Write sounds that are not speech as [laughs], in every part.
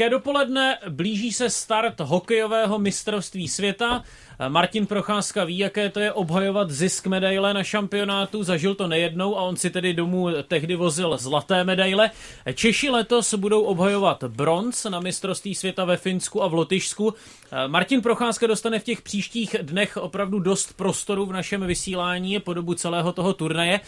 Hezké dopoledne, blíží se start hokejového mistrovství světa. Martin Procházka ví, jaké to je obhajovat zisk medaile na šampionátu, zažil to nejednou a on si tedy domů tehdy vozil zlaté medaile. Češi letos budou obhajovat bronz na mistrovství světa ve Finsku a v Lotyšsku. Martin Procházka dostane v těch příštích dnech opravdu dost prostoru v našem vysílání po dobu celého toho turnaje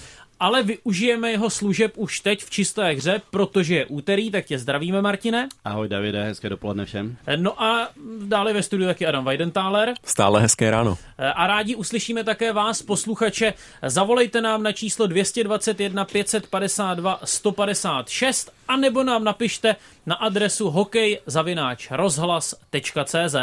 ale využijeme jeho služeb už teď v čisté hře, protože je úterý, tak tě zdravíme, Martine. Ahoj, Davide, hezké dopoledne všem. No a dále ve studiu taky Adam Weidenthaler. Stále hezké ráno. A rádi uslyšíme také vás, posluchače. Zavolejte nám na číslo 221 552 156 a nebo nám napište na adresu hokejzavináč rozhlas.cz.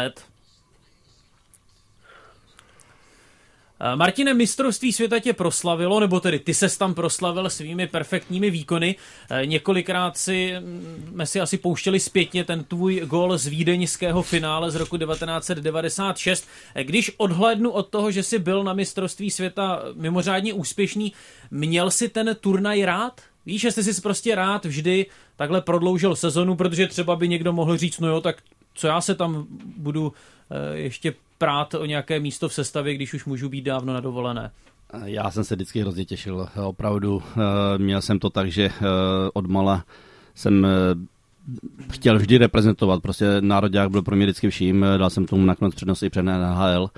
Martine, mistrovství světa tě proslavilo, nebo tedy ty ses tam proslavil svými perfektními výkony. Eh, několikrát si, mm, jsme si asi pouštěli zpětně ten tvůj gol z vídeňského finále z roku 1996. Eh, když odhlédnu od toho, že jsi byl na mistrovství světa mimořádně úspěšný, měl si ten turnaj rád? Víš, jestli jsi prostě rád vždy takhle prodloužil sezonu, protože třeba by někdo mohl říct, no jo, tak co já se tam budu ještě prát o nějaké místo v sestavě, když už můžu být dávno na dovolené? Já jsem se vždycky hrozně těšil. Opravdu eh, měl jsem to tak, že eh, odmala jsem eh, chtěl vždy reprezentovat. Prostě národák byl pro mě vždycky vším. Dal jsem tomu nakonec přednost i před NHL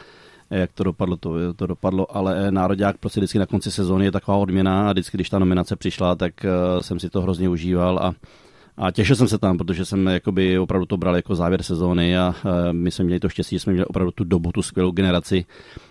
jak to dopadlo, to, to dopadlo, ale národák prostě vždycky na konci sezóny je taková odměna a vždycky, když ta nominace přišla, tak jsem si to hrozně užíval a a těšil jsem se tam, protože jsem jakoby opravdu to bral jako závěr sezóny a my jsme měli to štěstí, že jsme měli opravdu tu dobu, tu skvělou generaci,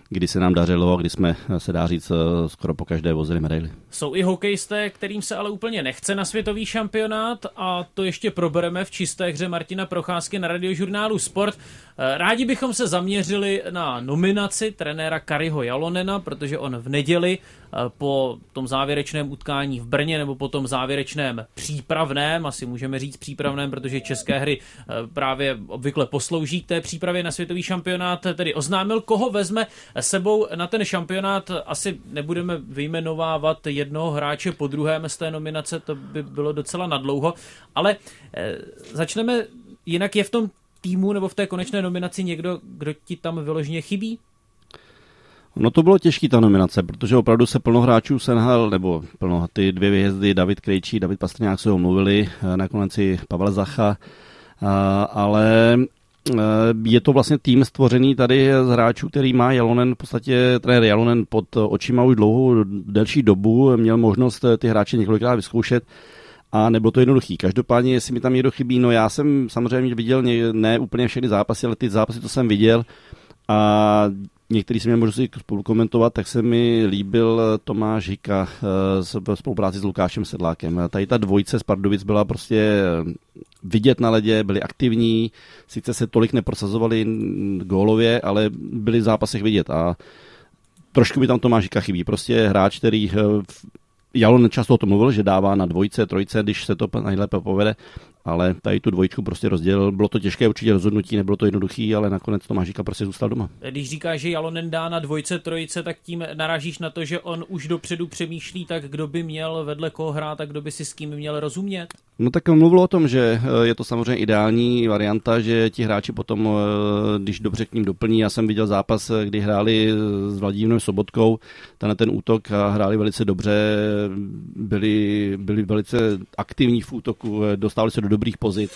kdy se nám dařilo a kdy jsme, se dá říct, eh, skoro po každé vozili medaily. Jsou i hokejisté, kterým se ale úplně nechce na světový šampionát a to ještě probereme v čisté hře Martina Procházky na radiožurnálu Sport. Rádi bychom se zaměřili na nominaci trenéra Kariho Jalonena, protože on v neděli po tom závěrečném utkání v Brně nebo po tom závěrečném přípravném, asi můžeme říct přípravném, protože české hry právě obvykle poslouží k té přípravě na světový šampionát, tedy oznámil, koho vezme sebou na ten šampionát asi nebudeme vyjmenovávat jednoho hráče po druhém z té nominace, to by bylo docela nadlouho, ale eh, začneme, jinak je v tom týmu nebo v té konečné nominaci někdo, kdo ti tam vyloženě chybí? No to bylo těžký ta nominace, protože opravdu se plno hráčů senhal, nebo plno ty dvě výjezdy, David Krejčí, David Pastrňák se ho mluvili, eh, nakonec i Pavel Zacha, ale Eh, je to vlastně tým stvořený tady z hráčů, který má Jalonen, v podstatě trenér Jalonen pod očima už dlouhou, delší dobu, měl možnost ty hráče několikrát vyzkoušet a nebylo to jednoduchý. Každopádně, jestli mi tam někdo chybí, no já jsem samozřejmě viděl ne úplně všechny zápasy, ale ty zápasy, to jsem viděl a některý jsem měl možnost spolu komentovat, tak se mi líbil Tomáš Hika v eh, spolupráci s Lukášem Sedlákem. Tady ta dvojice z Pardubic byla prostě vidět na ledě, byli aktivní, sice se tolik neprosazovali gólově, ale byli v zápasech vidět a trošku mi tam Tomáš Hika chybí. Prostě hráč, který eh, Jalon často o tom mluvil, že dává na dvojce, trojce, když se to nejlépe povede, ale tady tu dvojčku prostě rozdělil. Bylo to těžké určitě rozhodnutí, nebylo to jednoduché, ale nakonec Tomášíka prostě zůstal doma. Když říkáš, že Jalonen dá na dvojce, trojice, tak tím narážíš na to, že on už dopředu přemýšlí, tak kdo by měl vedle koho hrát a kdo by si s kým měl rozumět? No tak mluvil o tom, že eh, je to samozřejmě ideální varianta, že ti hráči potom, eh, když dobře k ním doplní, já jsem viděl zápas, eh, kdy hráli s Vladimírem Sobotkou, ten, ten útok a hráli velice dobře, byli, byli velice aktivní v útoku, dostali se do dobrých pozic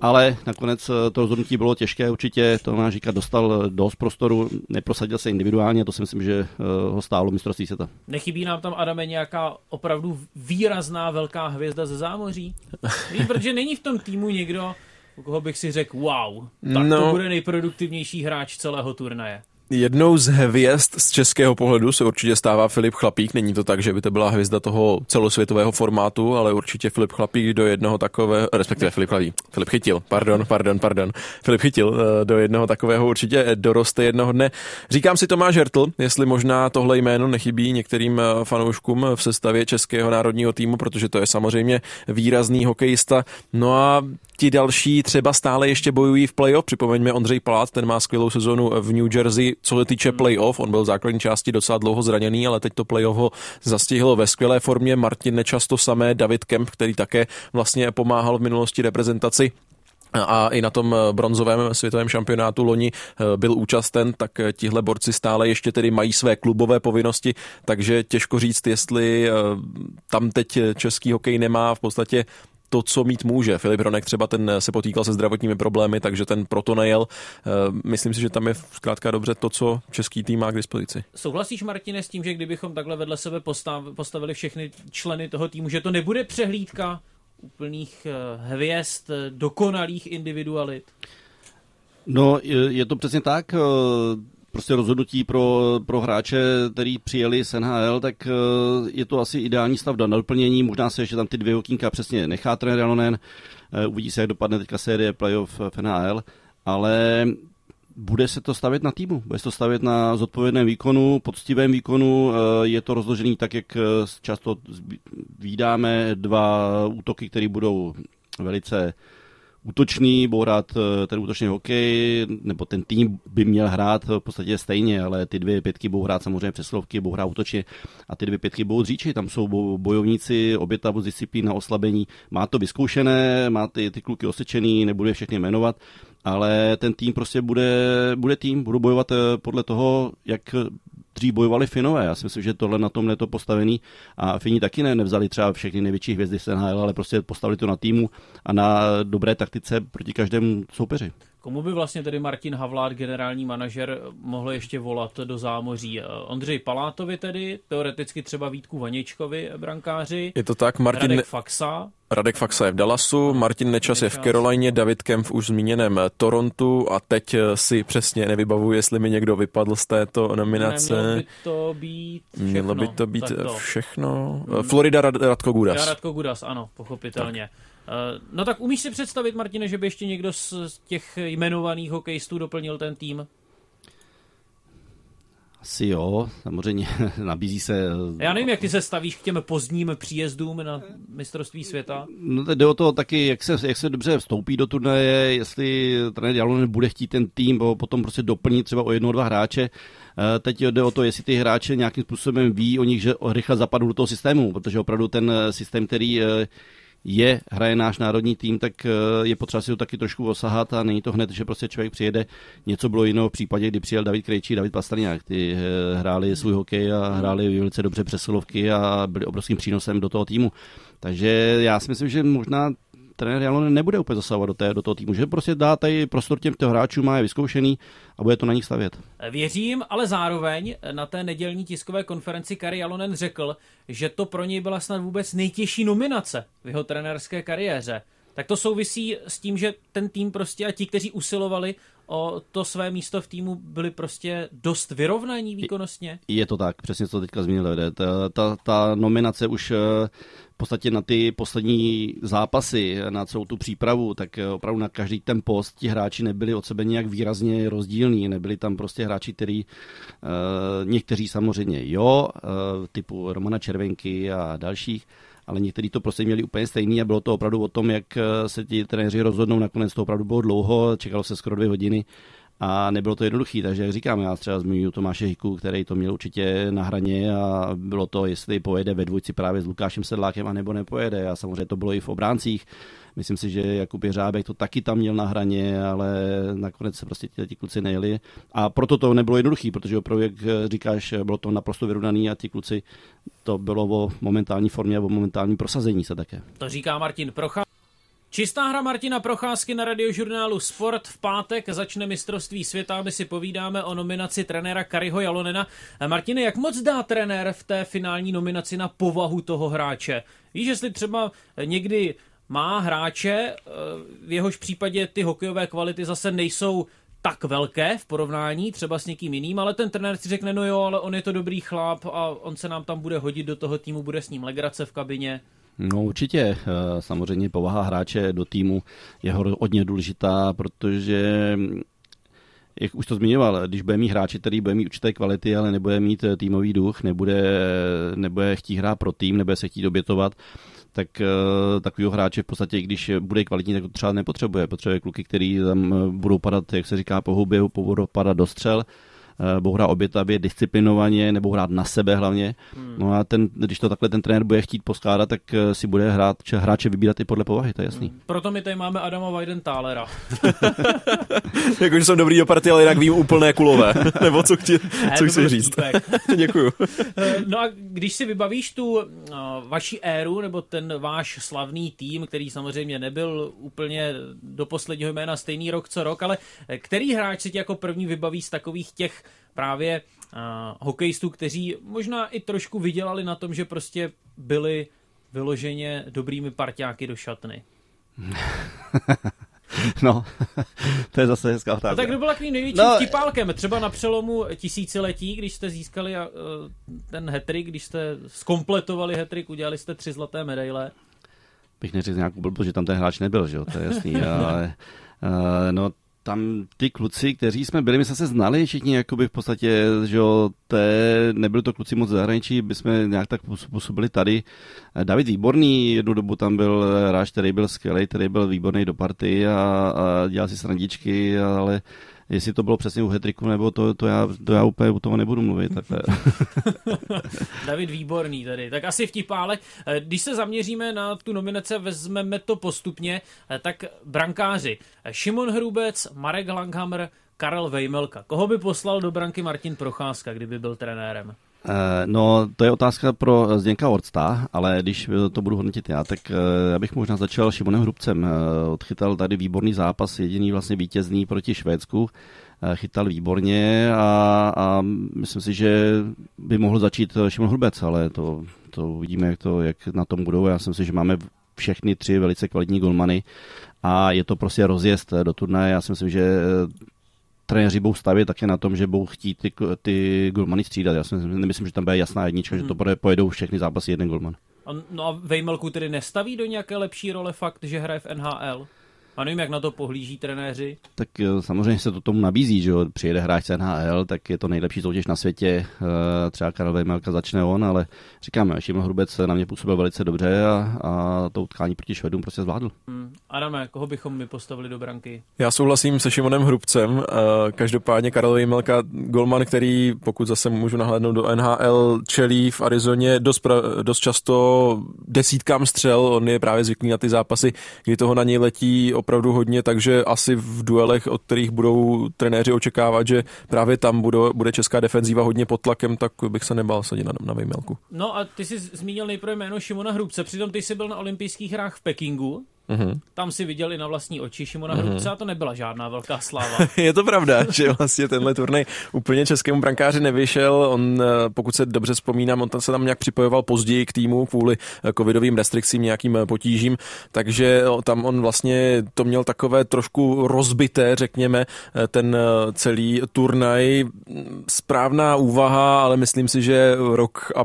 ale nakonec eh, to rozhodnutí bylo těžké, určitě Tomáš Říka dostal eh, dost prostoru, neprosadil se individuálně to si myslím, že eh, ho stálo mistrovství světa. Nechybí nám tam, Adame, nějaká opravdu výrazná velká hvězda ze zámoří? [laughs] Vím, protože není v tom týmu někdo, u koho bych si řekl, wow, tak no. to bude nejproduktivnější hráč celého turnaje. Jednou z hvězd z českého pohledu se určitě stává Filip Chlapík. Není to tak, že by to byla hvězda toho celosvětového formátu, ale určitě Filip Chlapík do jednoho takového, respektive Filip Chlapík, Filip Chytil, pardon, pardon, pardon. Filip Chytil eh, do jednoho takového určitě doroste jednoho dne. Říkám si Tomáš Hertl, jestli možná tohle jméno nechybí některým eh, fanouškům v sestavě českého národního týmu, protože to je samozřejmě výrazný hokejista. No a ti další třeba stále ještě bojují v playoff. Připomeňme Ondřej Palát, ten má skvělou sezonu v New Jersey, co se týče playoff. On byl v základní části docela dlouho zraněný, ale teď to playoff ho zastihlo ve skvělé formě. Martin Nečasto samé, David Kemp, který také vlastně pomáhal v minulosti reprezentaci a i na tom bronzovém světovém šampionátu loni byl účasten, tak tihle borci stále ještě tedy mají své klubové povinnosti, takže těžko říct, jestli tam teď český hokej nemá v podstatě to, co mít může. Filip Ronek třeba ten se potýkal se zdravotními problémy, takže ten proto nejel. Eh, myslím si, že tam je zkrátka dobře to, co český tým má k dispozici. Souhlasíš, Martine, s tím, že kdybychom takhle vedle sebe postavili všechny členy toho týmu, že to nebude přehlídka úplných eh, hvězd, dokonalých individualit? No, je to přesně tak. Eh, prostě rozhodnutí pro, pro hráče, který přijeli z NHL, tak eh, je to asi ideální stav na doplnění. Možná se ještě tam ty dvě okýnka přesně nechá trenér Jalonen. Eh, uvidí se, jak dopadne teďka série playoff v NHL, ale bude se to stavět na týmu, bude se to stavět na zodpovědném výkonu, poctivém výkonu, eh, je to rozložený tak, jak často vídáme, dva útoky, které budou velice útočný, budou hrát eh, ten útočný hokej, nebo ten tým by měl hrát v podstatě stejně, ale ty dvě pětky budou hrát samozřejmě přeslovky, budou hrát útočně a ty dvě pětky budou dříči, tam jsou bojovníci, obětavu disciplín na oslabení, má to vyzkoušené, má ty, ty kluky osečený, nebudu je všechny jmenovat, ale ten tým prostě bude, bude tým, budu bojovat eh, podle toho, jak dřív bojovali Finové. Já si myslím, že tohle na tom je to postavený a Fini taky ne, nevzali třeba všechny největší hvězdy z NHL, ale prostě postavili to na týmu a na dobré taktice proti každému soupeři. Komu by vlastně tedy Martin Havlát, generální manažer, mohl ještě volat do zámoří? Ondřej Palátovi tedy, teoreticky třeba Vítku Vaničkovi, brankáři. Je to tak, Martin... Radek Faxa. Radek Faxa je v Dallasu, Martin Nečas je v Carolině, David Kemp v už zmíněném Torontu a teď si přesně nevybavuji, jestli mi někdo vypadl z této nominace. Nemělo by to být všechno. Mělo by to být všechno. Florida Rad, Radko Gudas. Radko Gudas, ano, pochopitelně. Tak. Eh, no tak umíš si představit, Martine, že by ještě někdo z těch jmenovaných hokejistů doplnil ten tým? Asi jo, samozřejmě [laughs] nabízí se... Já nevím, jak ty se stavíš k těm pozdním příjezdům na mistrovství světa. No to jde o to taky, jak se, jak se dobře vstoupí do turnaje, jestli trenér Jalonen bude chtít ten tým, bo potom prostě doplní třeba o jedno, dva hráče. Eh, teď jde o to, jestli ty hráče nějakým způsobem ví o nich, že rychle zapadnou do toho systému, protože opravdu ten systém, který eh, je, hraje náš národní tým, tak eh, je potřeba si to taky trošku osahat a není to hned, že prostě člověk přijede. Něco bylo jiného v případě, kdy přijel David Krejčí, David Pastrňák. Ty eh, hráli svůj hokej a hráli velice dobře přesilovky a byli obrovským přínosem do toho týmu. Takže já si myslím, že možná trenér Jalonen nebude úplně zasahovat do, té, do toho týmu, že prostě dá tady prostor těm hráčům, má je vyzkoušený a bude to na nich stavět. Věřím, ale zároveň na té nedělní tiskové konferenci Kari Jalonen řekl, že to pro něj byla snad vůbec nejtěžší nominace v jeho trenérské kariéře. Tak to souvisí s tím, že ten tým prostě a ti, kteří usilovali o to své místo v týmu, byli prostě dost vyrovnaní výkonnostně? Je to tak, přesně co teďka zmínil. Ta, ta, ta nominace už eh, v podstatě na ty poslední zápasy, na celou tu přípravu, tak eh, opravdu na každý ten post ti hráči nebyli od sebe nějak výrazně rozdílní. Nebyli tam prostě hráči, který uh, někteří samozřejmě jo, typu Romana Červenky a dalších, ale někteří to prostě měli úplně stejný a bylo to opravdu o tom, jak se ti trenéři rozhodnou. Nakonec to opravdu bylo dlouho, čekalo se skoro dvě hodiny a nebylo to jednoduché, takže jak říkám, já třeba zmiňuji Tomáše Hiku, který to měl určitě na hraně a bylo to, jestli pojede ve dvojci právě s Lukášem Sedlákem a nebo nepojede a samozřejmě to bylo i v obráncích. Myslím si, že Jakub Jeřábek to taky tam měl na hraně, ale nakonec se prostě ti, ti kluci nejeli. A proto to nebylo jednoduché, protože opravdu, jak říkáš, bylo to naprosto vyrovnaný a ti kluci to bylo o momentální formě a o momentální prosazení se také. To říká Martin Procha. Čistá hra Martina Procházky na radiožurnálu Sport. V pátek začne mistrovství světa, my si povídáme o nominaci trenéra Kariho Jalonena. Martine, jak moc dá trenér v té finální nominaci na povahu toho hráče? Víš, jestli třeba někdy má hráče, v jehož případě ty hokejové kvality zase nejsou tak velké v porovnání třeba s někým jiným, ale ten trenér si řekne, no jo, ale on je to dobrý chlap a on se nám tam bude hodit do toho týmu, bude s ním legrace v kabině. No určitě, eh, samozřejmě povaha hráče do týmu je hodně důležitá, protože jak už to zmiňoval, když bude mít hráče, který bude mít určité kvality, ale nebude mít eh, týmový duch, nebude, nebude chtít hrát pro tým, nebude se chtít obětovat, tak uh, takového hráče v podstatě, když bude kvalitní, tak to třeba nepotřebuje. Potřebuje kluky, který tam budou padat, jak se říká, po hubě, budou padat do střel uh, budou hrát obětavě, disciplinovaně, nebo hrát na sebe hlavně. Hmm. No a ten, když to takhle ten trenér bude chtít poskládat, tak uh, si bude hrát, če, hráče vybírat i podle povahy, to je jasný. Hmm. Proto my tady máme Adama Weidenthalera. [laughs] Jakože jsem dobrý do party, ale jinak vím úplné kulové. [laughs] nebo co, chci, co chci říct. [laughs] Děkuju. no a když si vybavíš tu uh, vaši éru, nebo ten váš slavný tým, který samozřejmě nebyl úplně do posledního jména stejný rok co rok, ale který hráč si tě jako první vybaví z takových těch právě uh, hokejistů, kteří možná i trošku vydělali na tom, že prostě byli vyloženě dobrými parťáky do šatny? [laughs] No, [laughs] to je zase hezká otázka. No tak kdo byl takovým největším no, vtipálkem? Třeba na přelomu tisíciletí, když jste získali uh, ten hetrik, když jste skompletovali hetrik, udělali jste tři zlaté medaile. Bych neřekl nějakou blbost, že tam ten hráč nebyl, že jo, to je jasný, [laughs] ale uh, no tam ty kluci, kteří jsme byli, my jsme se znali všichni, jakoby v podstatě, že jo, té, nebyli to kluci moc zahraničí, by jsme nějak tak působili tady. David Výborný, jednu dobu tam byl hráč, který byl skvělý, který byl výborný do party a, a dělal si srandičky, ale Jestli to bylo přesně u Hetriku, nebo to, to, já, to já úplně u toho nebudu mluvit. [laughs] David Výborný tady. Tak asi vtipále. Když se zaměříme na tu nominace, vezmeme to postupně, tak brankáři. Šimon Hrubec, Marek Langhammer, Karel Vejmelka. Koho by poslal do branky Martin Procházka, kdyby byl trenérem? Eh, no, to je otázka pro Zděnka Orcta, ale když to budu hodnotit já, tak eh, já bych možná začal Šimonem Hrubcem. Eh, odchytal tady výborný zápas, jediný vlastně vítězný proti Švédsku. Chytal výborně a, a myslím si, že by mohl začít Šimon Hrubec, ale to, to uvidíme, jak, to, jak na tom budou. Já si myslím, že máme všechny tři velice kvalitní golmany a je to prostě rozjezd do turnaje. Já si myslím, že trenéři budou stavět také na tom, že budou chtít ty, ty golmany střídat. Já si nemyslím, že tam bude jasná jednička, hmm. že to pojedou všechny zápasy jeden golman. no a Vejmelku tedy nestaví do nějaké lepší role fakt, že hraje v NHL? A nevím, jak na to pohlíží trenéři. Tak eh, samozřejmě se to tomu nabízí, že jo. Přijede hráč z NHL, tak je to nejlepší soutěž na světě. Eh, třeba Karel Vejmelka začne on, ale říkám, Šimon Hrubec na mě působil velice dobře a, a to utkání proti Švedům prostě zvládl. Hmm. Adame, koho bychom mi postavili do branky? Já souhlasím se Šimonem Hrubcem. Eh, každopádně Karel Vejmelka, golman, který, pokud zase můžu nahlédnout do NHL, čelí v Arizoně dost, pra, dost často desítkám střel. On je právě zvyklý na ty zápasy, kdy toho na něj letí opravdu hodně, takže asi v duelech, od kterých budou trenéři očekávat, že právě tam bude, bude česká defenzíva hodně pod tlakem, tak bych se nebál sadit na, na Vejmelku. No a ty jsi zmínil nejprve jméno Šimona Hrubce, přitom ty jsi byl na olympijských hrách v Pekingu, Mm-hmm. Tam si viděl i na vlastní oči Šimona mm-hmm. Hrubce a to nebyla žádná velká sláva. [laughs] je to pravda, [laughs] že vlastně tenhle turnaj úplně českému brankáři nevyšel. On, eh, pokud se dobře vzpomínám, on se tam nějak připojoval později k týmu kvůli eh, covidovým restrikcím, nějakým eh, potížím, takže tam on vlastně to měl takové trošku rozbité, řekněme, ten celý turnaj. Správná úvaha, ale myslím si, že rok a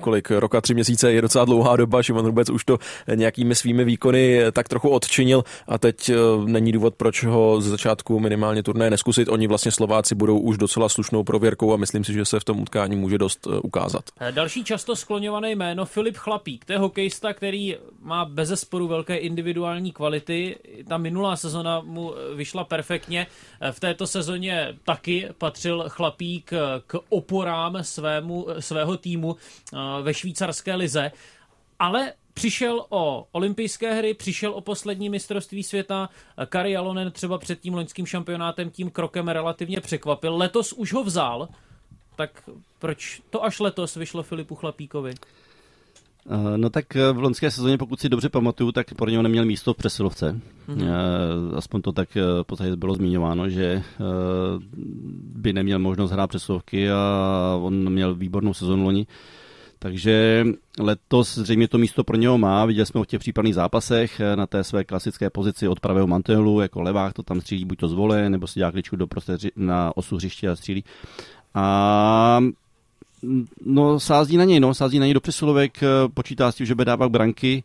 kolik, roka, tři měsíce je docela dlouhá doba, Šimon Hrubec už to nějakými svými výkony tak trochu odčinil a teď eh, není důvod, proč ho z začátku minimálně turné neskusit. Oni vlastně Slováci budou už docela slušnou prověrkou a myslím si, že se v tom utkání může dost eh, ukázat. Eh, další často skloňované jméno Filip Chlapík, to je hokejista, který má bez sporu velké individuální kvality. Ta minulá sezona mu vyšla perfektně. V této sezóně taky patřil Chlapík k oporám svému, svého týmu ve švýcarské lize, ale přišel o olympijské hry, přišel o poslední mistrovství světa. Kari Jalonen třeba před tím loňským šampionátem tím krokem relativně překvapil. Letos už ho vzal, tak proč to až letos vyšlo Filipu Chlapíkovi? Eh, no tak v loňské sezóně, pokud si dobře pamatuju, tak pro něho neměl místo v přesilovce. Mm-hmm. Aspoň to tak v podstatě bylo zmiňováno, že by neměl možnost hrát přesilovky a on měl výbornou sezónu loni. Takže letos zřejmě to místo pro něho má. Viděli jsme ho v těch případných zápasech eh, na té své klasické pozici od pravého mantelu, jako levák to tam střílí buď to zvole, nebo si dělá kličku do na osu hřiště a střílí. A no, sází na něj, no, sází na něj do přesilovek, eh, počítá s tím, že bude dávat branky.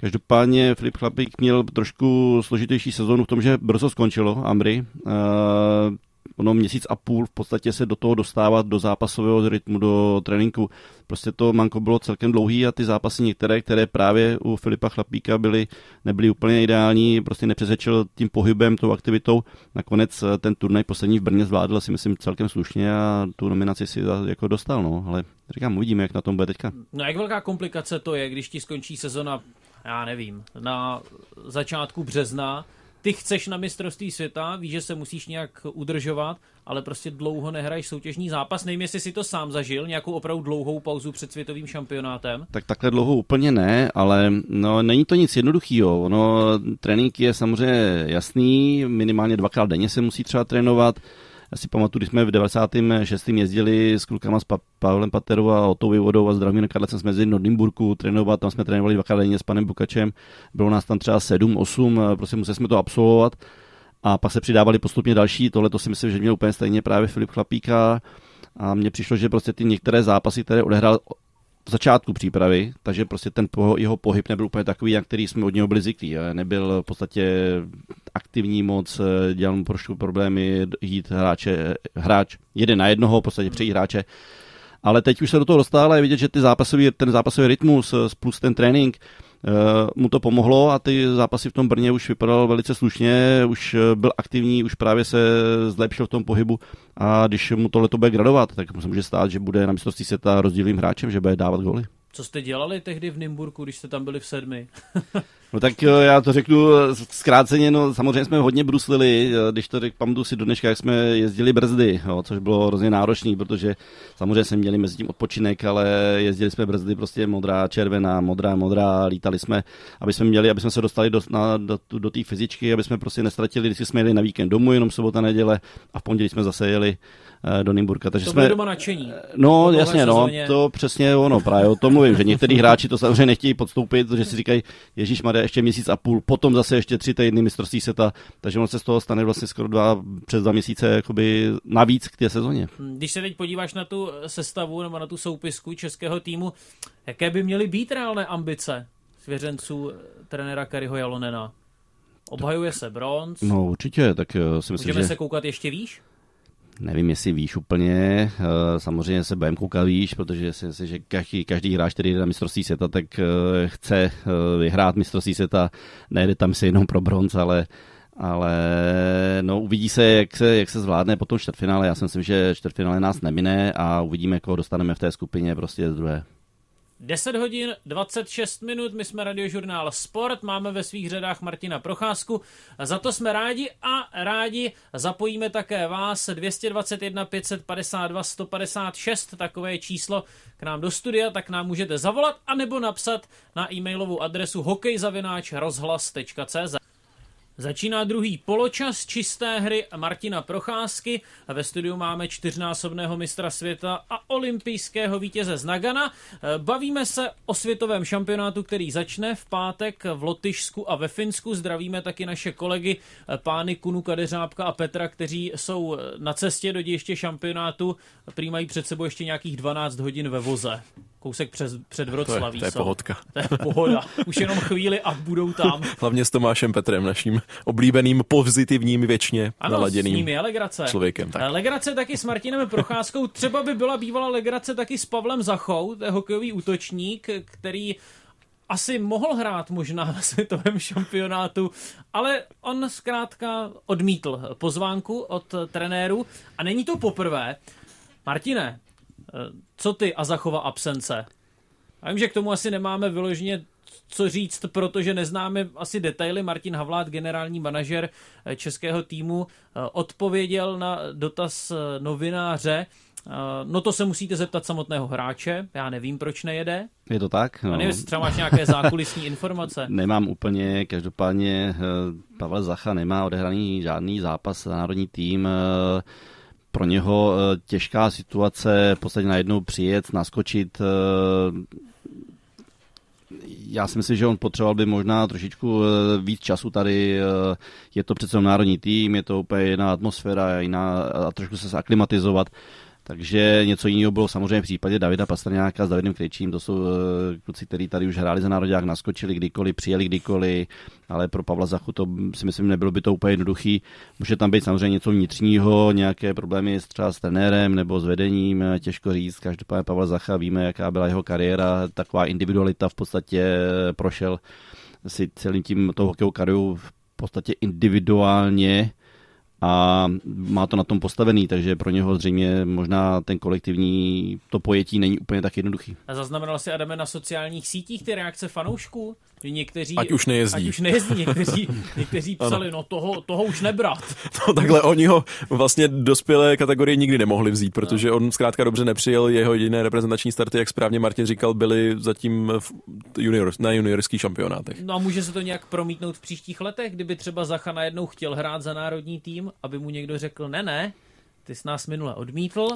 Každopádně Filip Chlapík měl trošku složitější sezónu v tom, že brzo skončilo Amry. Ono měsíc a půl v podstatě se do toho dostávat do zápasového rytmu, do tréninku. Prostě to manko bylo celkem dlouhý a ty zápasy některé, které právě u Filipa Chlapíka byly, nebyly úplně ideální, prostě nepřesvědčil tím pohybem, tou aktivitou. Nakonec eh, ten turnaj poslední v Brně zvládl si myslím celkem slušně a tu nominaci si jako dostal, no, ale říkám, uvidíme, jak na tom bude teďka. No jak velká komplikace to je, když ti skončí sezona, já nevím, na začátku března, ty chceš na mistrovství světa, víš, že se musíš nějak udržovat, ale prostě dlouho nehraješ soutěžní zápas. Nevím, jestli si to sám zažil, nějakou opravdu dlouhou pauzu před světovým šampionátem. Tak takhle dlouho úplně ne, ale no, není to nic jednoduchého. Ono, trénink je samozřejmě jasný, minimálně dvakrát denně se musí třeba trénovat. Já si pamatuju, když jsme v 96. jezdili s klukama s pa- Pavlem Paterou a Otou Vodou a zdravím Karlecem jsme jezdili do Nordimburku trénovat, tam jsme trénovali dvakrát denně s panem Bukačem, bylo nás tam třeba 7, 8, prostě museli jsme to absolvovat a pak se přidávali postupně další, tohle to si myslím, že měl úplně stejně právě Filip Chlapíka a mně přišlo, že prostě ty některé zápasy, které odehrál začátku přípravy, takže prostě ten jeho pohyb nebyl úplně takový, jak který jsme od něho byli zvyklí. Nebyl v podstatě aktivní moc, dělal mu trošku problémy jít hráče, hráč jeden na jednoho, v podstatě přejít hráče. Ale teď už se do toho dostává je vidět, že ty zápasový, ten zápasový rytmus plus ten trénink, Eh, mu to pomohlo a ty zápasy v tom Brně už vypadal velice slušně, už eh, byl aktivní, už právě se zlepšil v tom pohybu a když mu tohle to bude gradovat, tak se může stát, že bude na mistrovství světa rozdílným hráčem, že bude dávat góly. Co jste dělali tehdy v Nymburku, když jste tam byli v sedmi? [laughs] No tak eh, já to řeknu eh, zkráceně, no samozřejmě jsme hodně bruslili, eh, když to řekl, pamatuju si do dneška, jak jsme jezdili brzdy, jo, což bylo hrozně náročný, protože samozřejmě jsme měli mezi tím odpočinek, ale jezdili jsme brzdy prostě modrá, červená, modrá, modrá, lítali jsme, aby jsme měli, aby jsme se dostali do, na, do, do té fyzičky, aby jsme prostě nestratili, když jsme jeli na víkend domů, jenom sobota, neděle a v pondělí jsme zase jeli do Nymburka. Takže to jsme doma nadšení. No, jasně, no, to přesně ono, právě o tom mluvím, že některý hráči to samozřejmě nechtějí podstoupit, protože si říkají, Ježíš jde ještě měsíc a půl, potom zase ještě tři týdny mistrovství seta, takže on se z toho stane vlastně skoro dva, přes dva měsíce jakoby navíc k té sezóně. Hm, když se teď podíváš na tu sestavu nebo na tu soupisku českého týmu, jaké by měly být reálné ambice svěřenců trenéra Kariho Jalonena? Obhajuje se bronz. No určitě, tak eh, si myslím, Můžeme že... se koukat ještě výš? Nevím, jestli víš úplně, eh, samozřejmě se budeme koukat výš, protože si myslím, že každý, každý hráč, který jde na mistrovství světa, tak eh, chce eh, vyhrát mistrovství světa, nejde tam si jenom pro bronz, ale ale no, uvidí se, jak se, jak se zvládne po tom čtvrtfinále. Já si myslím, že čtvrtfinále nás nemine a uvidíme, koho dostaneme v té skupině prostě z druhé. 10 hodin 26 minut, my jsme radiožurnál Sport, máme ve svých řadách Martina Procházku, za to jsme rádi a rádi zapojíme také vás 221 552 156, takové číslo k nám do studia, tak nám můžete zavolat anebo napsat na e-mailovou adresu hokejzavináč.rozhlas.cz. Začíná druhý poločas čisté hry Martina Procházky. Ve studiu máme čtyřnásobného mistra světa a olympijského vítěze z Nagana. Bavíme se o světovém šampionátu, který začne v pátek v Lotyšsku a ve Finsku. Zdravíme taky naše kolegy pány Kunu Kadeřábka a Petra, kteří jsou na cestě do dějiště šampionátu. Prý mají před sebou ještě nějakých 12 hodin ve voze kousek přes, před Vroclaví. To je, to je pohodka. [laughs] To je pohoda. Už jenom chvíli a budou tam. [laughs] Hlavně s Tomášem Petrem, naším oblíbeným, pozitivním, věčně ano, naladěným s ním je legrace. člověkem. Tak. Legrace taky s Martinem Procházkou. Třeba by byla bývala legrace taky s Pavlem Zachou, to je hokejový útočník, který asi mohl hrát možná na světovém šampionátu, ale on zkrátka odmítl pozvánku od trenéru a není to poprvé. Martine, co ty a zachova absence? Já vím, že k tomu asi nemáme vyloženě co říct, protože neznáme asi detaily. Martin Havlát, generální manažer eh, českého týmu, eh, odpověděl na dotaz eh, novináře, No to se musíte zeptat samotného hráče, já nevím, proč nejede. Je to tak? No. A nevím, třeba máš nějaké zákulisní informace. [laughs] Nemám úplně, každopádně Pavel Zacha nemá odehraný žádný zápas za národní tým pro něho eh, těžká situace, v podstatě najednou přijet, naskočit. Eh, já si myslím, že on potřeboval by možná trošičku eh, víc času tady. Je to přece národní tým, je to úplně jiná atmosféra jiná, a trošku se zaklimatizovat Takže něco jiného bylo samozřejmě v případě Davida Pastrňáka s Davidem Krejčím, to jsou eh, kluci, kteří tady už hráli za národák, naskočili kdykoliv, přijeli kdykoliv, ale pro Pavla Zachu to si myslím nebylo by to úplně jednoduchý. Může tam být samozřejmě něco vnitřního, nějaké problémy třeba s trenérem nebo s vedením, těžko říct. Každopádně Pavel Zacha víme, jaká byla jeho kariéra, taková individualita v podstatě prošel si celým tím tou hokejovou v podstatě individuálně a má to na tom postavený, takže pro něho zřejmě možná ten kolektivní to pojetí není úplně tak jednoduchý. A zaznamenal si Adame na sociálních sítích ty reakce fanoušků? Že někteří, ať už nejezdí. Ať už nejezdí, někteří, [laughs] někteří psali, no toho, toho už nebrat. [laughs] No takhle oni ho vlastně dospělé kategorie nikdy nemohli vzít, protože on zkrátka dobře nepřijel, jeho jediné reprezentační starty, jak správně Martin říkal, byly zatím v junior, na juniorských šampionátech. No a může se to nějak promítnout v příštích letech, kdyby třeba Zacha najednou chtěl hrát za národní tým, aby mu někdo řekl, ne, ne, ty jsi nás minule odmítl,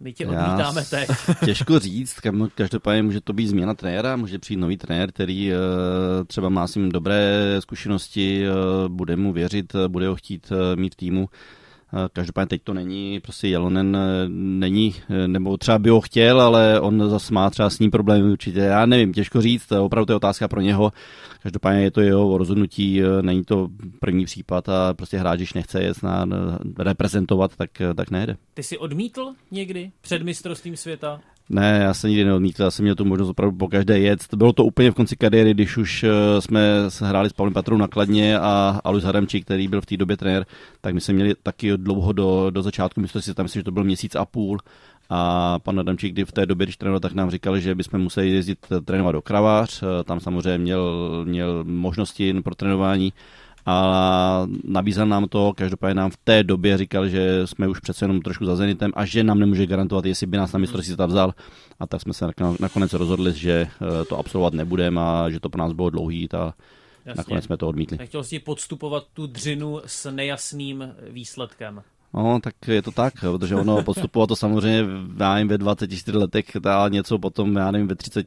my tě odmítáme teď. [laughs] Těžko říct, každopádně může to být změna trenéra, může přijít nový trenér, který eh, třeba má s ním dobré zkušenosti, eh, bude mu věřit, eh, bude ho chtít mít v týmu. Každopádně teď to není, prostě Jelonen není, nebo třeba by ho chtěl, ale on zase má třeba s ním problémy určitě. Já nevím, těžko říct, opravdu to je otázka pro něho. Každopádně je to jeho rozhodnutí, není to první případ a prostě hráč, když nechce na, reprezentovat, tak, tak nejde. Ty jsi odmítl někdy před mistrovstvím světa? Ne, já jsem nikdy neodmítl, já jsem měl tu možnost opravdu po každé jet. Bylo to úplně v konci kariéry, když už eh, jsme hráli s Pavlem Patrou na Kladně a Alus Hadamčík, který byl v té době trenér, tak my jsme měli taky dlouho do, do začátku mistrovství, tam myslím, že to byl měsíc a půl. A pan Adamčík, kdy v té době, když trénoval, tak nám říkal, že bychom museli jezdit trénovat do Kravař. Eh, tam samozřejmě měl, měl možnosti pro trénování a nabízel nám to, každopádně nám v té době říkal, že jsme už přece jenom trošku za Zenitem a že nám nemůže garantovat, jestli by nás na mistrovství světa vzal. A tak jsme se nakonec rozhodli, že eh, to absolvovat nebudeme a že to pro nás bylo dlouhý a Jasně. nakonec jsme to odmítli. Nechtěl jsi podstupovat tu dřinu s nejasným výsledkem. No, tak je to tak, protože ono podstupovat to samozřejmě, já nevím, ve 24 letech dá něco potom, já nevím, ve 30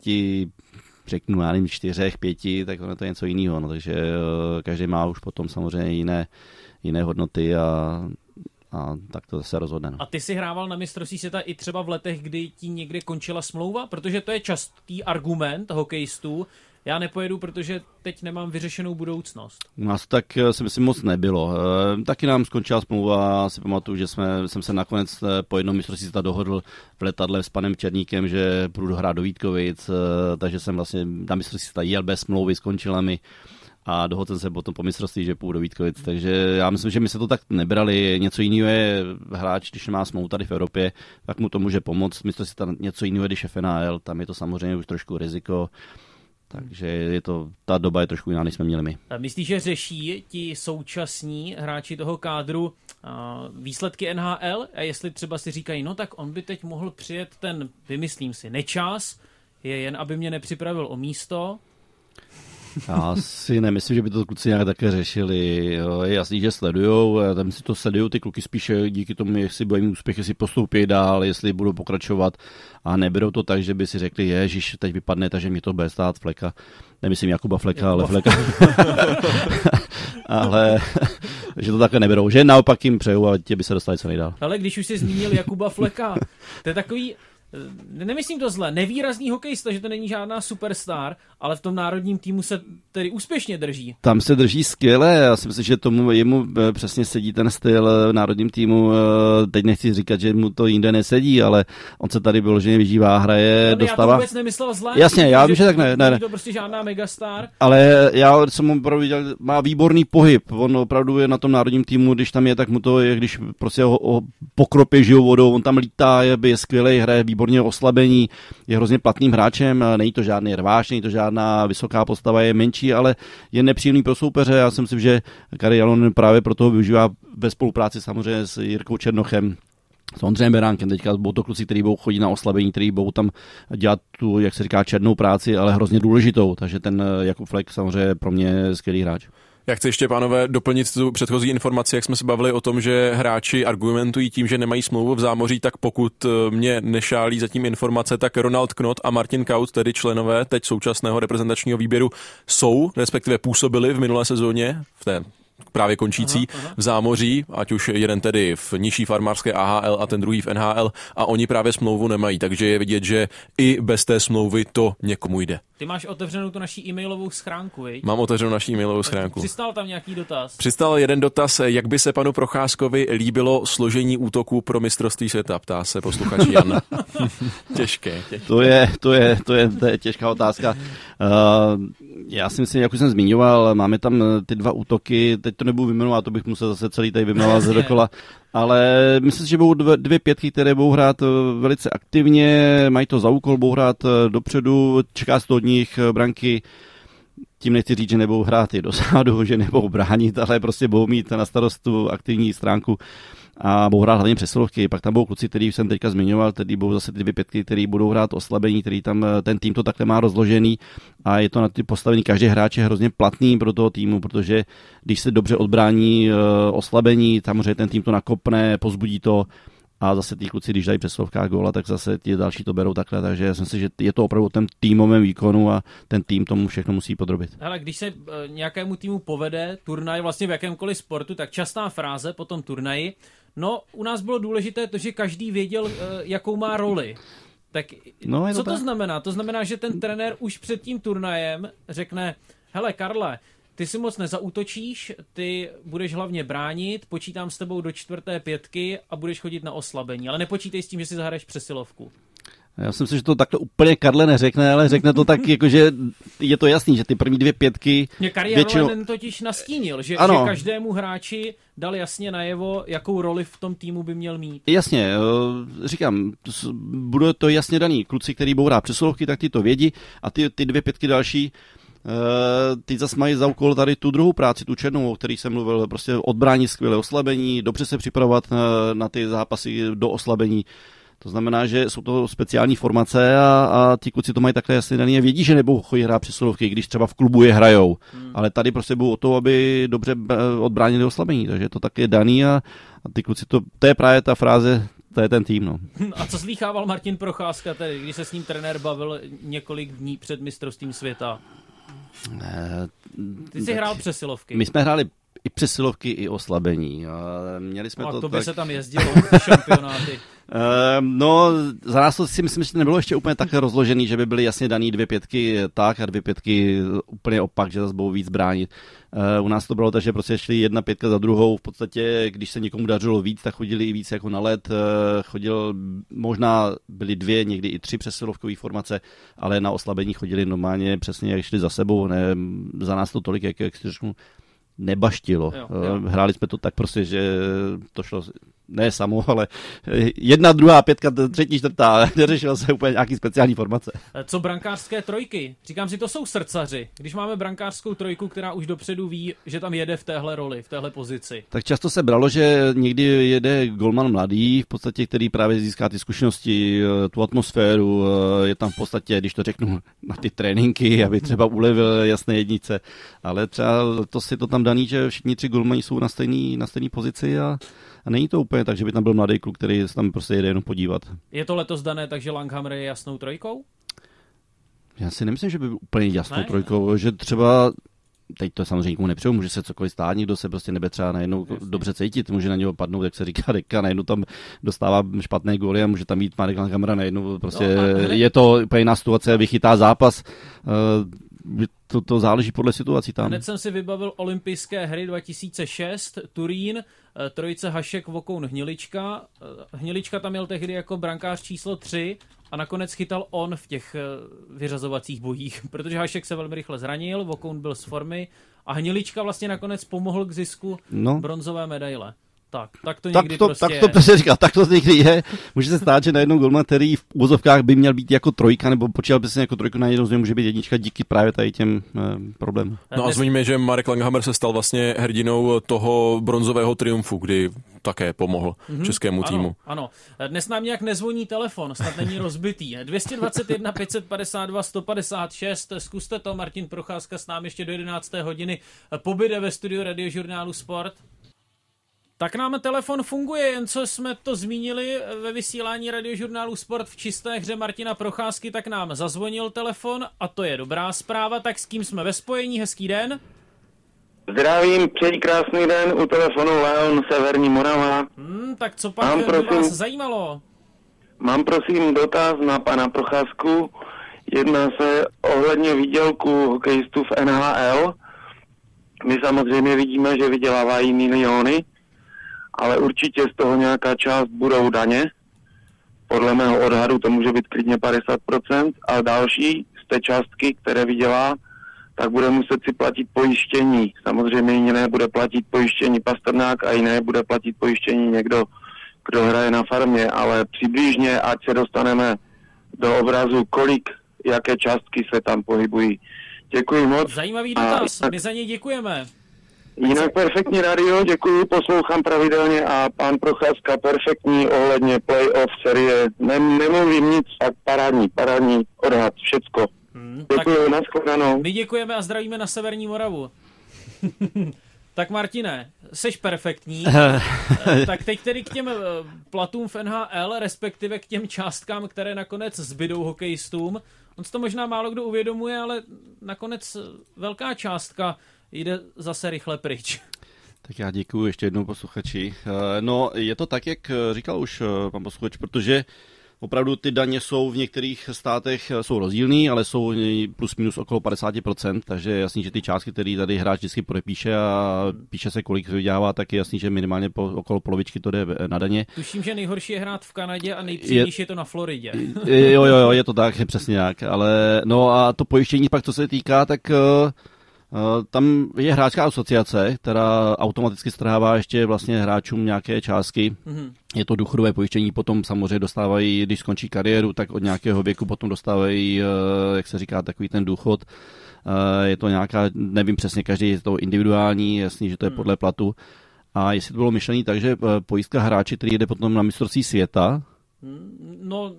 řeknu, já nevím, čtyřech, pěti, tak ono to je něco jiného. No, takže eh, každý má už potom samozřejmě jiné, jiné hodnoty a, a tak to se rozhodne. No. A ty si hrával na mistrovství světa i třeba v letech, kdy ti někde končila smlouva? Protože to je častý argument hokejistů, já nepojedu, protože teď nemám vyřešenou budoucnost. U nás tak eh, si myslím moc nebylo. Eh, taky nám skončila smlouva, si pamatuju, že jsme, jsem se nakonec eh, po jednom mistrovství dohodl v letadle s panem Černíkem, že půjdu hrát do Vítkovic, takže jsem vlastně na mistrovství jel bez smlouvy, skončila mi a dohodl jsem se potom po mistrovství, že půjdu do Vítkovic. Takže já myslím, že my se to tak nebrali. Něco jiného je hráč, když má smlouvu tady v Evropě, tak mu to může pomoct. Mistrovství něco jiného, když je FNL, tam je to samozřejmě už trošku riziko. Takže je to, ta doba je trošku jiná, než jsme měli my. Myslíš, že řeší ti současní hráči toho kádru výsledky NHL a jestli třeba si říkají, no tak on by teď mohl přijet ten, vymyslím si, nečas, je jen, aby mě nepřipravil o místo, já si nemyslím, že by to kluci nějak také řešili. Jo, je jasný, že sledujou, tam si to sledují ty kluky spíše díky tomu, jestli budou mít úspěch, jestli postoupí dál, jestli budou pokračovat a neberou to tak, že by si řekli, ježiš, teď vypadne, takže mě to bude stát fleka. Nemyslím Jakuba Fleka, Jakuba. ale Fleka. [laughs] ale že to takhle neberou, že naopak jim přeju a tě by se dostali co nejdál. Ale když už jsi zmínil Jakuba Fleka, to je takový Eh, nemyslím to zle, nevýrazný hokejista, že to není žádná superstar, ale v tom národním týmu se tedy úspěšně drží. Tam se drží skvěle, já si myslím, že tomu jemu eh, přesně sedí ten styl eh, v národním týmu. Teď nechci říkat, že mu to jinde nesedí, ale on se tady vyloženě vyžívá, hraje, ale dostává. Já to vůbec nemyslel zle. Jasně, já vím, že tak ne. ne, ne. to prostě žádná megastar. Ale já jsem mu opravdu viděl, má výborný pohyb. On opravdu je na tom národním týmu, když tam je, tak mu to je, když prostě ho, ho pokropě žijou vodou, on tam lítá, je, je skvělý, hraje výborný výborně oslabení, je hrozně platným hráčem, není to žádný rváč, není to žádná vysoká postava, je menší, ale je nepříjemný pro soupeře. Já si myslím, že Kari Jalon právě proto využívá ve spolupráci samozřejmě s Jirkou Černochem, s Ondřejem Beránkem, teďka budou to kluci, kteří budou chodit na oslabení, kteří budou tam dělat tu, jak se říká, černou práci, ale hrozně důležitou, takže ten Jakub Flek samozřejmě pro mě skvělý hráč. Já chci ještě, pánové, doplnit tu předchozí informaci, jak jsme se bavili o tom, že hráči argumentují tím, že nemají smlouvu v zámoří, tak pokud eh, mě nešálí zatím informace, tak Ronald Knot a Martin Kaut, tedy členové teď současného reprezentačního výběru, jsou, respektive působili v minulé sezóně v té právě končící aha, aha. v zámoří, ať už jeden tedy v nižší farmářské AHL a ten druhý v NHL a oni právě smlouvu nemají, takže je vidět, že i bez té smlouvy to někomu jde. Ty máš otevřenou tu naší e-mailovou schránku, viď? Mám otevřenou naší e-mailovou schránku. Přistal tam nějaký dotaz? Přistal jeden dotaz, jak by se panu Procházkovi líbilo složení útoku pro mistrovství světa, ptá se posluchač Jan. [laughs] těžké, těžké. To je, to je, to je, to je těžká otázka. Uh, já si myslím, jak už jsem zmiňoval, máme tam ty dva útoky, teď to nebudu vyjmenovat, to bych musel zase celý tady vyjmenovat z dokola, ale myslím si, že budou dvě, dvě pětky, které budou hrát eh, velice aktivně, mají to za úkol, budou hrát eh, dopředu, čeká se od nich eh, branky, tím nechci říct, že nebudou hrát i dosadu, že nebudou bránit, ale prostě budou mít na starostu aktivní stránku a budou hrát hlavně přesilovky. Pak tam budou kluci, který jsem teďka zmiňoval, tedy budou zase ty dvě pětky, který budou hrát oslabení, který tam ten tým to takhle má rozložený a je to na ty postavení každý hráč je hrozně platný pro toho týmu, protože když se dobře odbrání oslabení, samozřejmě ten tým to nakopne, pozbudí to a zase ty kluci, když dají přeslovká góla, tak zase ti další to berou takhle, takže já si myslím, že je to opravdu ten týmovém výkonu a ten tým tomu všechno musí podrobit. Ale když se nějakému týmu povede turnaj vlastně v jakémkoliv sportu, tak častá fráze po tom turnaji, no u nás bylo důležité to, že každý věděl, jakou má roli. Tak no, co to, to znamená? To znamená, že ten trenér už před tím turnajem řekne, hele Karle, ty si moc nezautočíš, ty budeš hlavně bránit, počítám s tebou do čtvrté pětky a budeš chodit na oslabení, ale nepočítej s tím, že si zahraješ přesilovku. Já si myslím, že to takhle úplně Karle neřekne, ale řekne to tak, [laughs] jako, že je to jasný, že ty první dvě pětky... Mě Kari většinou... totiž nastínil, že, že každému hráči dal jasně najevo, jakou roli v tom týmu by měl mít. Jasně, eh, říkám, bude to jasně daný. Kluci, který budou hrát přesilovky, tak ty to vědí a ty, ty dvě pětky další, Uh, ty zase mají za úkol tady tu druhou práci, tu černou, o který jsem mluvil, prostě odbránit skvělé oslabení, dobře se připravovat na, na ty zápasy do oslabení. To znamená, že jsou to speciální formace a, a ti kluci to mají takhle jasně daný a vědí, že nebudou chodit hrát přesilovky, když třeba v klubu je hrajou. Hmm. Ale tady prostě budou o to, aby dobře eh, odbránili oslabení, takže to tak je daný a, a ty kluci to, to je právě ta fráze, to je ten tým, no. [laughs] A co slýchával Martin Procházka tedy, když se s ním trenér bavil několik dní před mistrovstvím světa? Ty jsi hrál přesilovky. My jsme hráli i přesilovky, i oslabení. A měli jsme no, to, to by tak... se tam jezdilo, [laughs] šampionáty. Ehm, no, za nás to si myslím, že nebylo ještě úplně tak rozložený, že by byly jasně daný dvě pětky tak a dvě pětky úplně opak, že zase budou víc bránit. Ehm, u nás to bylo tak, že prostě šli jedna pětka za druhou. V podstatě, když se někomu dařilo víc, tak chodili i víc jako na let. Ehm, chodil, možná byly dvě, někdy i tři přesilovkové formace, ale na oslabení chodili normálně přesně, jak šli za sebou. Ne, za nás to tolik, jak, jak si řeknu, nebaštilo. Jo, jo. Hráli jsme to tak prostě, že to šlo ne samo, [laughs] ale jedna, druhá, pětka, třetí, čtvrtá. [laughs] Neřešila se úplně nějaký speciální formace. Co brankářské trojky? Říkám si, to jsou srdcaři. Když máme brankářskou trojku, která už dopředu ví, že tam jede v téhle roli, v téhle pozici. Tak často se bralo, že někdy jede golman mladý, v podstatě, který právě získá ty zkušenosti, tu atmosféru, je tam v podstatě, když to řeknu, [laughs] na ty tréninky, aby třeba ulevil jasné jednice. Ale třeba to si to tam daný, že všichni tři golmani jsou na stejné na stejný pozici a a není to úplně tak, že by tam byl mladý kluk, který se tam prostě jede jenom podívat. Je to letos dané, takže Langhammer je jasnou trojkou? Já si nemyslím, že by byl úplně jasnou ne? trojkou, že třeba teď to samozřejmě nikomu nepřeju, může se cokoliv stát, někdo se prostě nebe třeba najednou Jasně. dobře cítit, může na něho padnout, jak se říká deka, najednou tam dostává špatné góly a může tam mít Marek Kamera najednou, prostě no, je to úplně jiná situace, vychytá zápas, uh, to, to záleží podle situací tam. Hned jsem si vybavil olympijské hry 2006, Turín, eh, trojice Hašek, Vokoun, Hnilička. Eh, Hnilička tam měl tehdy jako brankář číslo 3 a nakonec chytal on v těch vyřazovacích bojích, [laughs] protože Hašek se velmi rychle zranil, Vokoun byl z formy a Hnilička vlastně nakonec pomohl k zisku no. bronzové medaile. Tak, tak to tak někdy to, prostě Tak to přesně říká, tak to někdy je. Může se stát, že na jednou golman, který v úvozovkách by měl být jako trojka, nebo počítal by se jako trojku na jednou z něj může být jednička díky právě tady těm eh, problémům. No a zmiňme, že Marek Langhammer se stal vlastně hrdinou toho bronzového triumfu, kdy také pomohl mm-hmm. českému týmu. Ano, ano. Dnes nám nějak nezvoní telefon, snad není rozbitý. 221 552 156, zkuste to, Martin Procházka s námi ještě do 11. hodiny pobyde ve studiu radiožurnálu Sport. Tak nám telefon funguje, jen co jsme to zmínili ve vysílání radiožurnálu Sport v čisté hře Martina Procházky, tak nám zazvonil telefon a to je dobrá zpráva. Tak s kým jsme ve spojení? Hezký den. Zdravím, přeji krásný den, u telefonu Leon, Severní Morava. Hmm, tak co pak Mám, prosím. vás zajímalo? Mám prosím dotaz na pana Procházku. Jedná se ohledně výdělku hokejistů v NHL. My samozřejmě vidíme, že vydělávají miliony, ale určitě z toho nějaká část budou daně. Podle mého odhadu to může být klidně 50%. A další z té částky, které vydělá, tak bude muset si platit pojištění. Samozřejmě jiné bude platit pojištění Pasternák a jiné bude platit pojištění někdo, kdo hraje na farmě, ale přibližně, ať se dostaneme do obrazu, kolik, jaké částky se tam pohybují. Děkuji moc. Zajímavý A dotaz, jinak- my za něj děkujeme. Jinak perfektní radio, děkuji, poslouchám pravidelně a pan Procházka perfektní ohledně playoff série. Nem, nemluvím nic, tak parádní, parádní odhad, všecko. Hmm, tak Děkuji, nashledanou. my děkujeme a zdravíme na Severní Moravu. [laughs] tak Martine, seš perfektní. [laughs] Eh, tak teď tedy k těm eh, platům v NHL, respektive k těm částkám, které nakonec zbydou hokejistům. On si to možná málo kdo uvědomuje, ale nakonec eh, velká částka jde zase rychle pryč. Tak já děkuji ještě jednou posluchači. Eh, No, je to tak, jak eh, říkal už eh, pan posluchač, protože opravdu ty daně jsou v některých státech jsou rozdílný, ale jsou plus minus okolo 50%, takže je jasný, že ty částky, které tady hráč vždycky podepíše a píše se, kolik vydělává, tak je jasný, že minimálně po, okolo polovičky to jde na daně. Tuším, že nejhorší je hrát v Kanadě a nejpříjemnější je to na Floridě. [laughs] Jo, jo, jo, je to tak, je přesně jak. Ale no a to pojištění pak, co se týká, tak uh, tam je hráčská asociace, která automaticky strhává ještě vlastně hráčům nějaké částky. Mhm. Je to důchodové pojištění, potom samozřejmě dostávají, když skončí kariéru, tak od nějakého věku potom dostávají, uh, jak se říká, takový ten důchod. Uh, je to nějaká, nevím přesně, každý je to individuální, jasný, že to je Hmm. podle platu. A jestli to bylo myšlené tak, že eh, pojistka hráči, který jde potom na mistrovství světa, No,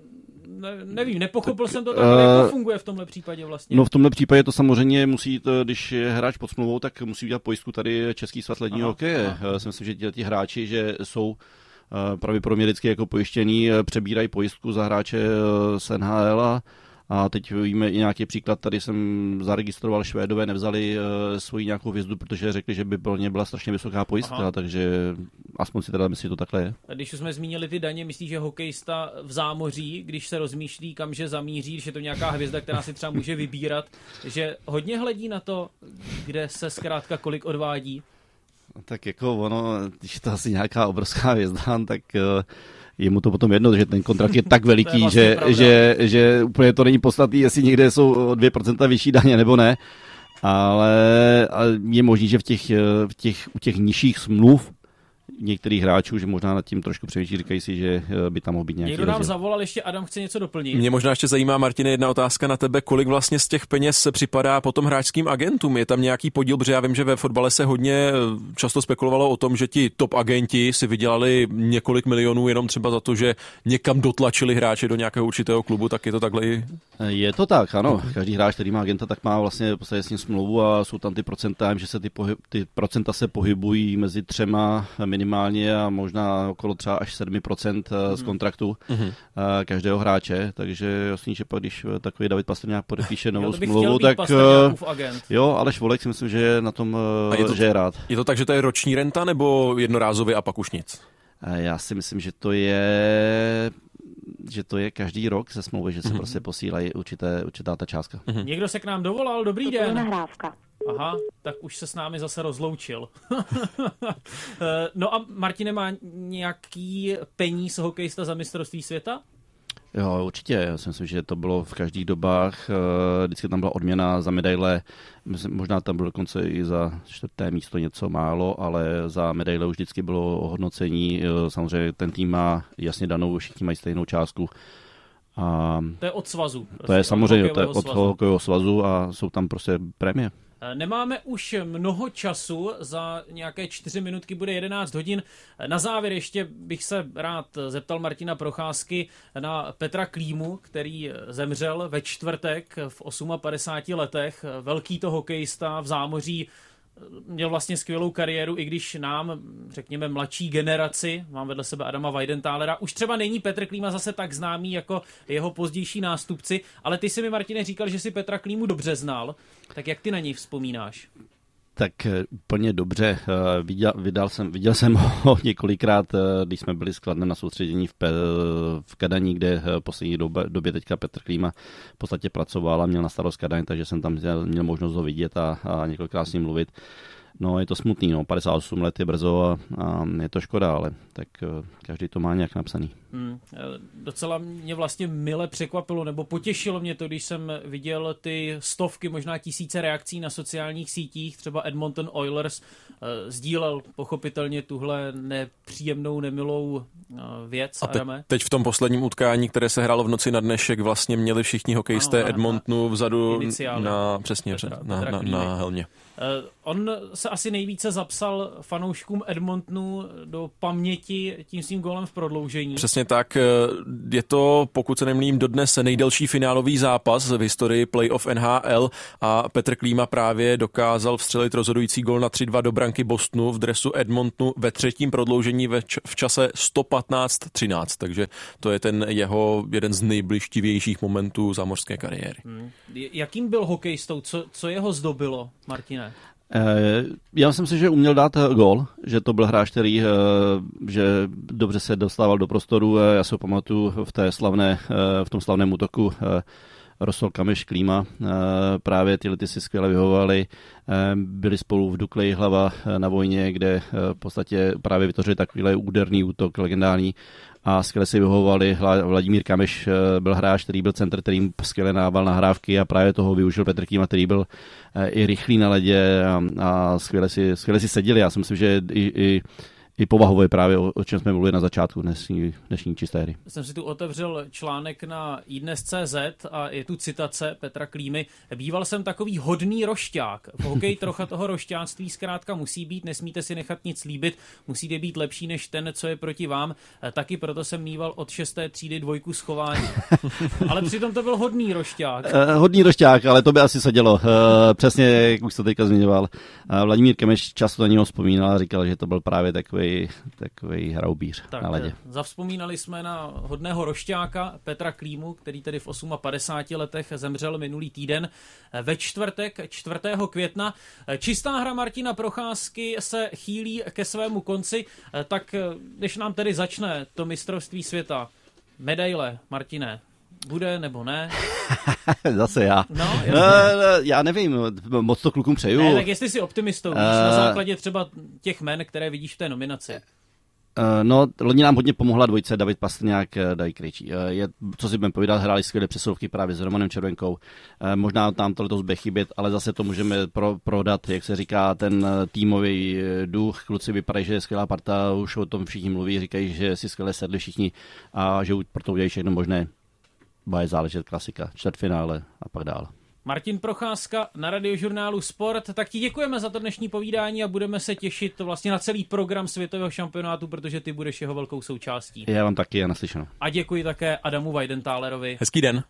ne, nevím, nepochopil jsem to tak, Eh, ale jak to funguje v tomhle případě vlastně. No v tomhle případě to samozřejmě musí, to, když je hráč pod smlouvou, tak musí udělat pojistku tady Český svaz ledního hokeje. Já si myslím, že ti, hráči, že jsou eh, pravděpodobně vždycky jako pojištění, eh, přebírají pojistku za hráče eh, z NHL a, a teď víme i nějaký příklad, tady jsem zaregistroval, Švédové nevzali uh, svoji nějakou hvězdu, protože řekli, že by pro ně byla strašně vysoká pojistka, Aha. takže aspoň si teda myslí, že to takhle je. Když už jsme zmínili ty daně, myslíš, že hokejista v zámoří, když se rozmýšlí, kam že zamíří, je to nějaká hvězda, která si třeba může vybírat, že hodně hledí na to, kde se zkrátka kolik odvádí. Tak jako ono, když je to asi nějaká obrovská hvězda, tak uh, je mu to potom jedno, že ten kontrakt je tak [laughs] veliký, vlastně že, pravda. že, že úplně to není podstatný, jestli někde jsou o 2% vyšší daně nebo ne. Ale, ale je možný, že v těch, v těch, u těch nižších smluv některých hráčů, že možná nad tím trošku přemýšlí, říkají si, že eh, by tam mohl být nějaký Někdo nám rozdíl. zavolal, ještě Adam chce něco doplnit. Mě možná ještě zajímá, Martine, jedna otázka na tebe. Kolik vlastně z těch peněz se připadá potom hráčským agentům? Je tam nějaký podíl, protože já vím, že ve fotbale se hodně eh, často spekulovalo o tom, že ti top agenti si vydělali několik milionů jenom třeba za to, že někam dotlačili hráče do nějakého určitého klubu, tak je to takhle i Je to tak, ano. Každý hráč, který má agenta, tak má vlastně v podstatě s ním smlouvu a jsou tam ty procenta, že se ty, pohyb, ty procenta se pohybují mezi třema minimálně a možná okolo třeba až 7% z kontraktu Mhm. eh, každého hráče, takže jasný, že pak když eh, takový David Pastrňák podepíše [laughs] Jo, novou bych smlouvu, tak eh, jo, ale Švolek si myslím, že je na tom, eh, A je to- že je rád. Je to tak, že to je roční renta nebo jednorázově a pak už nic? Eh, Já si myslím, že to je že to je každý rok ze smlouvy, že se Mhm. prostě posílají určité, určitá ta částka. Někdo se k nám dovolal, dobrý je den. nahrávka. Aha, tak už se s námi zase rozloučil. [laughs] Eh, no a Martine má nějaký peníz hokejista za mistrovství světa? Jo, určitě. Já si myslím, že to bylo v každých dobách. eh, Vždycky tam byla odměna za medaile. Myslím, možná tam bylo dokonce i za čtvrté místo něco málo, ale za medaile už vždycky bylo ohodnocení. Eh, Samozřejmě ten tým má jasně danou, všichni mají stejnou částku. A To je od svazu. to prostě, je od samozřejmě to je od svazu. hokejového svazu a jsou tam prostě prémie. Eh, Nemáme už mnoho času, za nějaké čtyři minutky bude 11 hodin. Eh, Na závěr ještě bych se rád zeptal Martina Procházky na Petra Klímu, který zemřel ve čtvrtek v 58 letech. Eh, Velký to hokejista v zámoří, eh, měl vlastně skvělou kariéru, i když nám, řekněme, mladší generaci, mám vedle sebe Adama Weidenthalera, už třeba není Petr Klíma zase tak známý jako jeho pozdější nástupci, ale ty si mi, Martine, říkal, že si Petra Klímu dobře znal, tak jak ty na něj vzpomínáš? Tak eh, úplně dobře. Eh, viděl, viděl, jsem, viděl jsem [laughs] ho několikrát, eh, když jsme byli skladné na soustředění v, Pe, v Kadaní, kde poslední době, době teďka Petr Klíma v podstatě pracoval a měl na starost Kadaň, takže jsem tam měl, měl možnost ho vidět a, a několikrát s ním mluvit. No, je to smutný, no, 58 let je brzo a, a je to škoda, ale tak každý to má nějak napsaný. Hmm, docela mě vlastně mile překvapilo, nebo potěšilo mě to, když jsem viděl ty stovky, možná tisíce reakcí na sociálních sítích, třeba Edmonton Oilers uh, sdílel pochopitelně tuhle nepříjemnou, nemilou věc. A te, teď v tom posledním utkání, které se hrálo v noci na dnešek, vlastně měli všichni hokejisté ano, Edmontonu vzadu na, přesně, Petra, na, Petra na, na, na helmě. Uh, on se asi nejvíce zapsal fanouškům Edmontonu do paměti tím svým golem v prodloužení. Přesně tak. Je to, pokud se nemlím, dodnes nejdelší finálový zápas v historii playoff NHL a Petr Klíma právě dokázal vstřelit rozhodující gol na 3-2 do branky Bostonu v dresu Edmontonu ve třetím prodloužení v čase 115-13, takže to je ten jeho jeden z nejbližtivějších momentů zámořské kariéry. Hmm. Jakým byl hokejistou? Co, co jeho zdobilo, Martine? Eh, já jsem si, že uměl dát eh, gol, že to byl hráč, který eh, že dobře se dostával do prostoru. Já si ho pamatuju v, té slavné, v tom slavném útoku Rosol Kameš Klíma. Právě ty si skvěle vyhovovali. Byli spolu v Dukleji hlava na vojně, kde v podstatě právě vytvořili takovýhle úderný útok legendární a skvěle si vyhovovali. Vladimír Kameš eh, byl hráč, který byl center, který skvěle nával nahrávky a právě toho využil Petr Kýma, který byl eh, i rychlý na ledě a, a skvěle, si, skvěle si seděli. Já si myslím, že i, i i povahově právě, o, o čem jsme mluvili na začátku dnešní, dnešní čisté hry. Jsem si tu otevřel článek na iDnes.cz a je tu citace Petra Klímy. Býval jsem takový hodný rošťák. V hokeji trocha toho rošťáctví zkrátka musí být, nesmíte si nechat nic líbit, musíte být lepší než ten, co je proti vám. Taky proto jsem mýval od šesté třídy dvojku schování. [laughs] ale přitom to byl hodný rošťák. Uh, hodný rošťák, ale to by asi sedělo. Uh, přesně, jak už to teďka zmiňoval. Uh, Vladimír Kemeš často na něho vzpomínal a říkal, že to byl právě takový takový, takový hraubíř tak, na ledě. Eh, zavzpomínali jsme na hodného rošťáka Petra Klímu, který tedy v 58 letech zemřel minulý týden. Eh, ve čtvrtek, 4. května, eh, čistá hra Martina Procházky se chýlí ke svému konci, tak když nám tedy začne to mistrovství světa, medaile, Martine, bude nebo ne? [laughs] Zase já. No, uh, já nevím, moc to klukům přeju. Ne, tak jestli si optimistou, uh, na základě třeba těch men, které vidíš v té nominaci. Uh, no, loni nám hodně pomohla dvojice David Pastrňák, Daj Krejčí. Uh, je, co si budeme povídat, hráli skvělé přesilovky právě s Romanem Červenkou. Uh, možná tam to letos bude chybět, ale zase to můžeme pro, prodat, jak se říká, ten týmový duch. Kluci vypadají, že je skvělá parta, už o tom všichni mluví, říkají, že si skvěle sedli všichni a že pro to udělají všechno možné bude záležet klasika, čtvrtfinále a pak dál. Martin Procházka na radiožurnálu Sport. Tak ti děkujeme za to dnešní povídání a budeme se těšit vlastně na celý program světového šampionátu, protože ty budeš jeho velkou součástí. Já vám taky a naslyšenou. A děkuji také Adamu Weidentálerovi. Hezký den.